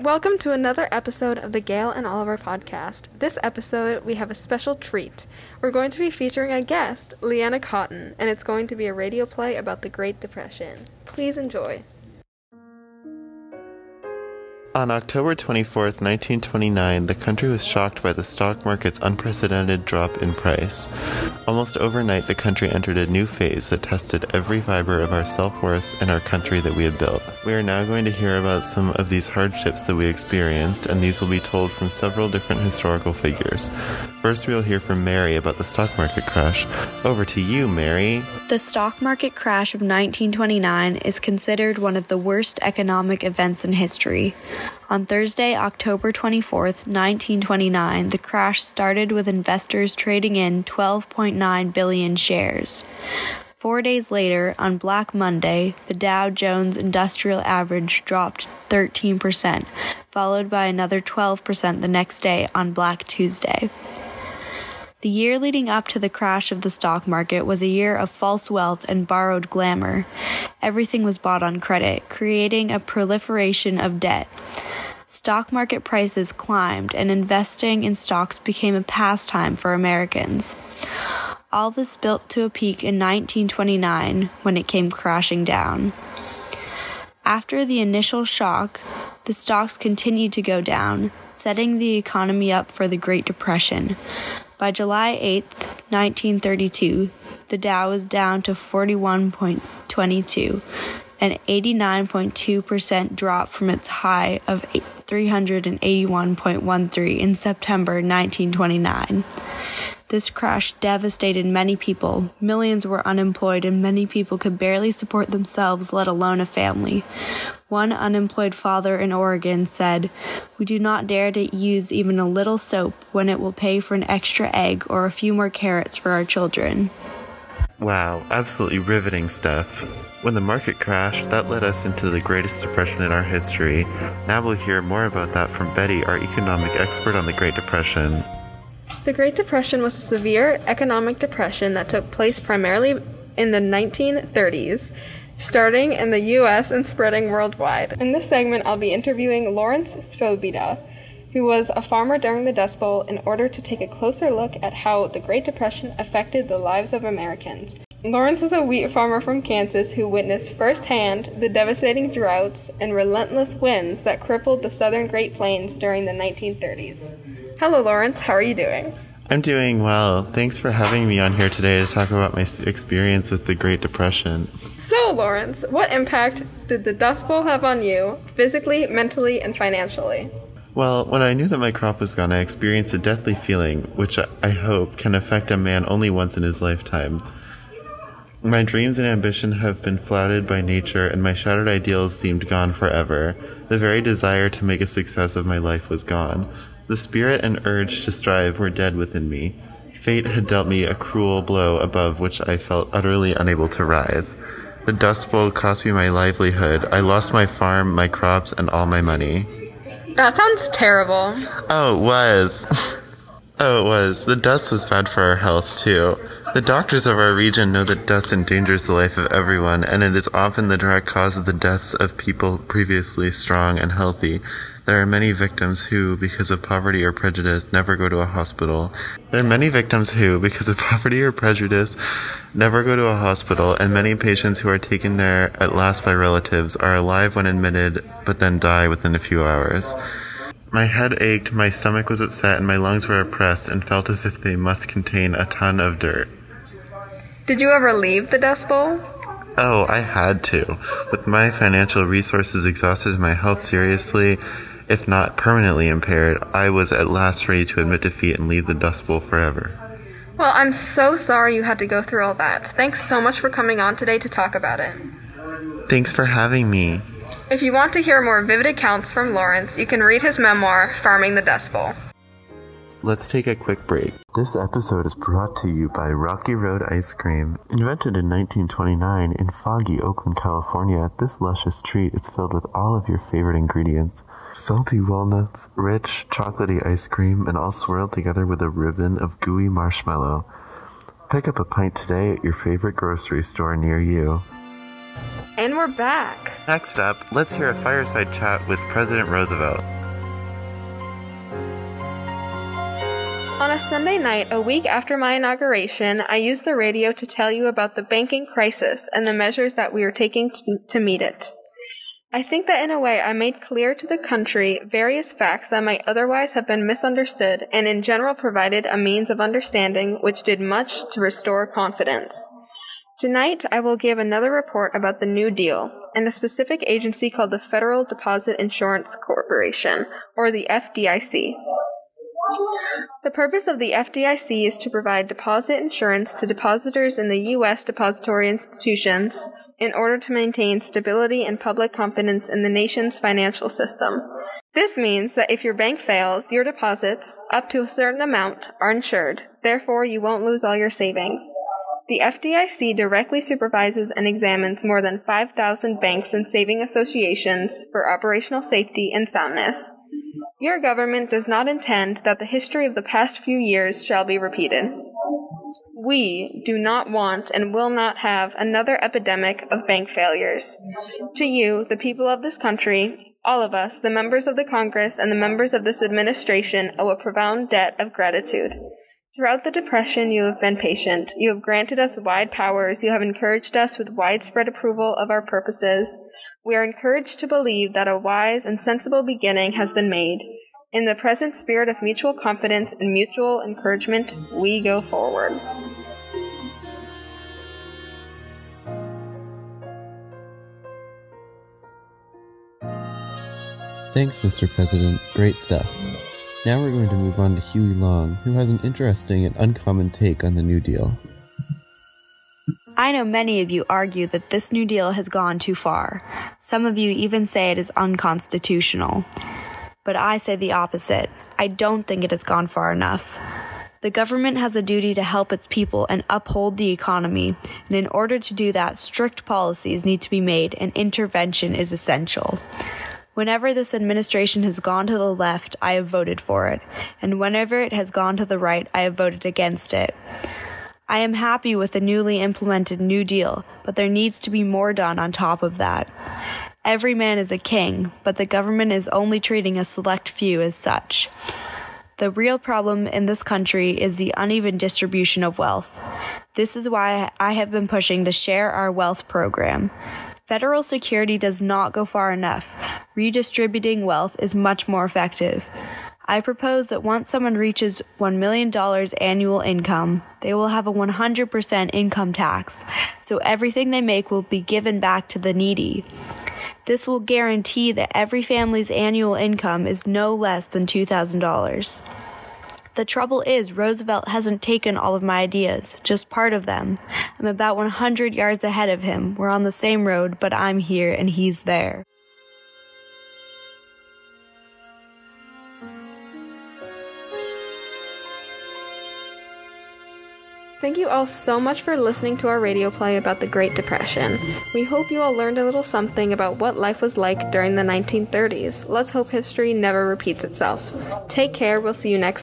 Welcome to another episode of the Gail and Oliver podcast. This episode, we have a special treat. We're going to be featuring a guest, Leanna Cotton, and it's going to be a radio play about the Great Depression. Please enjoy. On October 24, 1929, the country was shocked by the stock market's unprecedented drop in price. Almost overnight, the country entered a new phase that tested every fiber of our self worth and our country that we had built. We are now going to hear about some of these hardships that we experienced, and these will be told from several different historical figures. First, we will hear from Mary about the stock market crash. Over to you, Mary. The stock market crash of 1929 is considered one of the worst economic events in history. On Thursday, October 24, 1929, the crash started with investors trading in 12.9 billion shares. Four days later, on Black Monday, the Dow Jones Industrial Average dropped 13%, followed by another 12% the next day on Black Tuesday. The year leading up to the crash of the stock market was a year of false wealth and borrowed glamour. Everything was bought on credit, creating a proliferation of debt. Stock market prices climbed, and investing in stocks became a pastime for Americans. All this built to a peak in 1929 when it came crashing down. After the initial shock, the stocks continued to go down, setting the economy up for the Great Depression. By July 8, 1932, the Dow was down to 41.22, an 89.2% drop from its high of 381.13 in September 1929. This crash devastated many people. Millions were unemployed, and many people could barely support themselves, let alone a family. One unemployed father in Oregon said, We do not dare to use even a little soap when it will pay for an extra egg or a few more carrots for our children. Wow, absolutely riveting stuff. When the market crashed, that led us into the greatest depression in our history. Now we'll hear more about that from Betty, our economic expert on the Great Depression. The Great Depression was a severe economic depression that took place primarily in the 1930s, starting in the US and spreading worldwide. In this segment, I'll be interviewing Lawrence Svobida, who was a farmer during the Dust Bowl, in order to take a closer look at how the Great Depression affected the lives of Americans. Lawrence is a wheat farmer from Kansas who witnessed firsthand the devastating droughts and relentless winds that crippled the southern Great Plains during the 1930s. Hello, Lawrence. How are you doing? I'm doing well. Thanks for having me on here today to talk about my experience with the Great Depression. So, Lawrence, what impact did the Dust Bowl have on you, physically, mentally, and financially? Well, when I knew that my crop was gone, I experienced a deathly feeling, which I hope can affect a man only once in his lifetime. My dreams and ambition have been flouted by nature, and my shattered ideals seemed gone forever. The very desire to make a success of my life was gone. The spirit and urge to strive were dead within me. Fate had dealt me a cruel blow above which I felt utterly unable to rise. The Dust Bowl cost me my livelihood. I lost my farm, my crops, and all my money. That sounds terrible. Oh, it was. oh, it was. The dust was bad for our health, too. The doctors of our region know that dust endangers the life of everyone, and it is often the direct cause of the deaths of people previously strong and healthy. There are many victims who, because of poverty or prejudice, never go to a hospital. There are many victims who, because of poverty or prejudice, never go to a hospital, and many patients who are taken there at last by relatives are alive when admitted, but then die within a few hours. My head ached, my stomach was upset, and my lungs were oppressed and felt as if they must contain a ton of dirt. Did you ever leave the Dust Bowl? Oh, I had to. With my financial resources exhausted and my health seriously, if not permanently impaired, I was at last ready to admit defeat and leave the Dust Bowl forever. Well, I'm so sorry you had to go through all that. Thanks so much for coming on today to talk about it. Thanks for having me. If you want to hear more vivid accounts from Lawrence, you can read his memoir, Farming the Dust Bowl. Let's take a quick break. This episode is brought to you by Rocky Road Ice Cream. Invented in 1929 in foggy Oakland, California, this luscious treat is filled with all of your favorite ingredients salty walnuts, rich, chocolatey ice cream, and all swirled together with a ribbon of gooey marshmallow. Pick up a pint today at your favorite grocery store near you. And we're back. Next up, let's hear a fireside chat with President Roosevelt. On a Sunday night, a week after my inauguration, I used the radio to tell you about the banking crisis and the measures that we are taking to, to meet it. I think that in a way I made clear to the country various facts that might otherwise have been misunderstood and in general provided a means of understanding which did much to restore confidence. Tonight, I will give another report about the New Deal and a specific agency called the Federal Deposit Insurance Corporation, or the FDIC. The purpose of the FDIC is to provide deposit insurance to depositors in the U.S. depository institutions in order to maintain stability and public confidence in the nation's financial system. This means that if your bank fails, your deposits, up to a certain amount, are insured. Therefore, you won't lose all your savings. The FDIC directly supervises and examines more than 5,000 banks and saving associations for operational safety and soundness. Your government does not intend that the history of the past few years shall be repeated. We do not want and will not have another epidemic of bank failures. To you, the people of this country, all of us, the members of the Congress and the members of this administration, owe a profound debt of gratitude. Throughout the Depression, you have been patient. You have granted us wide powers. You have encouraged us with widespread approval of our purposes. We are encouraged to believe that a wise and sensible beginning has been made. In the present spirit of mutual confidence and mutual encouragement, we go forward. Thanks, Mr. President. Great stuff. Now we're going to move on to Huey Long, who has an interesting and uncommon take on the New Deal. I know many of you argue that this New Deal has gone too far. Some of you even say it is unconstitutional. But I say the opposite. I don't think it has gone far enough. The government has a duty to help its people and uphold the economy, and in order to do that, strict policies need to be made and intervention is essential. Whenever this administration has gone to the left, I have voted for it, and whenever it has gone to the right, I have voted against it. I am happy with the newly implemented New Deal, but there needs to be more done on top of that. Every man is a king, but the government is only treating a select few as such. The real problem in this country is the uneven distribution of wealth. This is why I have been pushing the Share Our Wealth program. Federal security does not go far enough. Redistributing wealth is much more effective. I propose that once someone reaches $1 million annual income, they will have a 100% income tax, so everything they make will be given back to the needy. This will guarantee that every family's annual income is no less than $2,000. The trouble is, Roosevelt hasn't taken all of my ideas, just part of them. I'm about 100 yards ahead of him. We're on the same road, but I'm here and he's there. Thank you all so much for listening to our radio play about the Great Depression. We hope you all learned a little something about what life was like during the 1930s. Let's hope history never repeats itself. Take care. We'll see you next